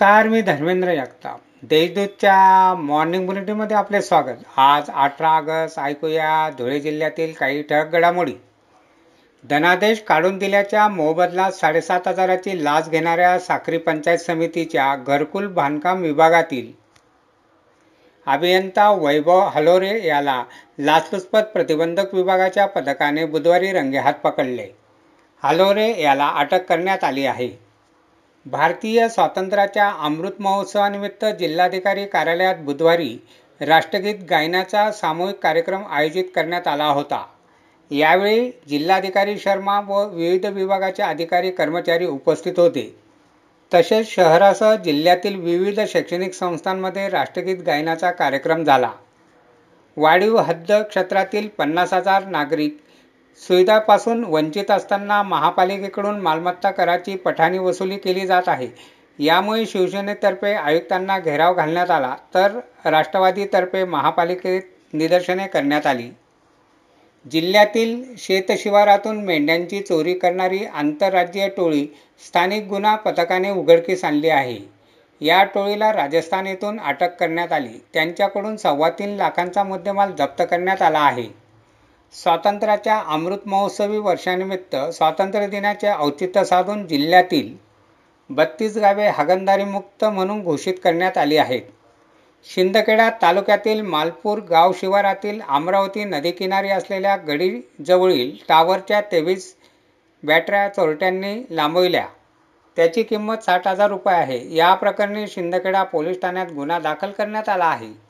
नमस्कार मी धर्मेंद्र जगताप देशदूतच्या मॉर्निंग बुलेटिनमध्ये आपले स्वागत. आज अठरा ऑगस्ट ऐकूया धुळे जिल्ह्यातील काही ठळक घडामोडी. धनादेश काढून दिल्याच्या मोबदला साडेसात हजाराची लाच घेणाऱ्या साखरी पंचायत समितीच्या घरकुल बांधकाम विभागातील अभियंता वैभव हलोरे याला लाचलुचपत प्रतिबंधक विभागाच्या पथकाने बुधवारी रंगेहात पकडले. हलोरे याला अटक करण्यात आली आहे. भारतीय स्वातंत्र्याच्या अमृत महोत्सवानिमित्त जिल्हाधिकारी कार्यालयात बुधवारी राष्ट्रगीत गायनाचा सामूहिक कार्यक्रम आयोजित करण्यात आला होता. यावेळी जिल्हाधिकारी शर्मा व विविध विभागाचे अधिकारी कर्मचारी उपस्थित होते. तसेच शहरासह जिल्ह्यातील विविध शैक्षणिक संस्थांमध्ये राष्ट्रगीत गायनाचा कार्यक्रम झाला. वाढीव हद्द क्षेत्रातील पन्नास हजार नागरिक सुविधापासून वंचित असताना महापालिकेकडून मालमत्ता कराची पठाणी वसुली केली जात आहे. यामुळे शिवसेनेतर्फे आयुक्तांना घेराव घालण्यात आला तर राष्ट्रवादीतर्फे महापालिकेत निदर्शने करण्यात आली. जिल्ह्यातील शेतशिवारातून मेंढ्यांची चोरी करणारी आंतरराज्यीय टोळी स्थानिक गुन्हा पथकाने उघडकीस आणली आहे. या टोळीला राजस्थान येथून अटक करण्यात आली. त्यांच्याकडून सव्वा तीन लाखांचा मुद्देमाल जप्त करण्यात आला आहे. स्वातंत्र्याच्या अमृत महोत्सवी वर्षानिमित्त स्वातंत्र्य दिनाचे औचित्य साधून जिल्ह्यातील बत्तीस गावे हागणदारीमुक्त म्हणून घोषित करण्यात आली आहेत. शिंदखेडा तालुक्यातील मालपूर गाव शिवारातील अमरावती नदीकिनारी असलेल्या गडीजवळील टावरच्या तेवीस बॅटऱ्या चोरट्यांनी लांबविल्या. त्याची किंमत साठ हजार रुपये आहे. या प्रकरणी शिंदखेडा पोलीस ठाण्यात गुन्हा दाखल करण्यात आला आहे.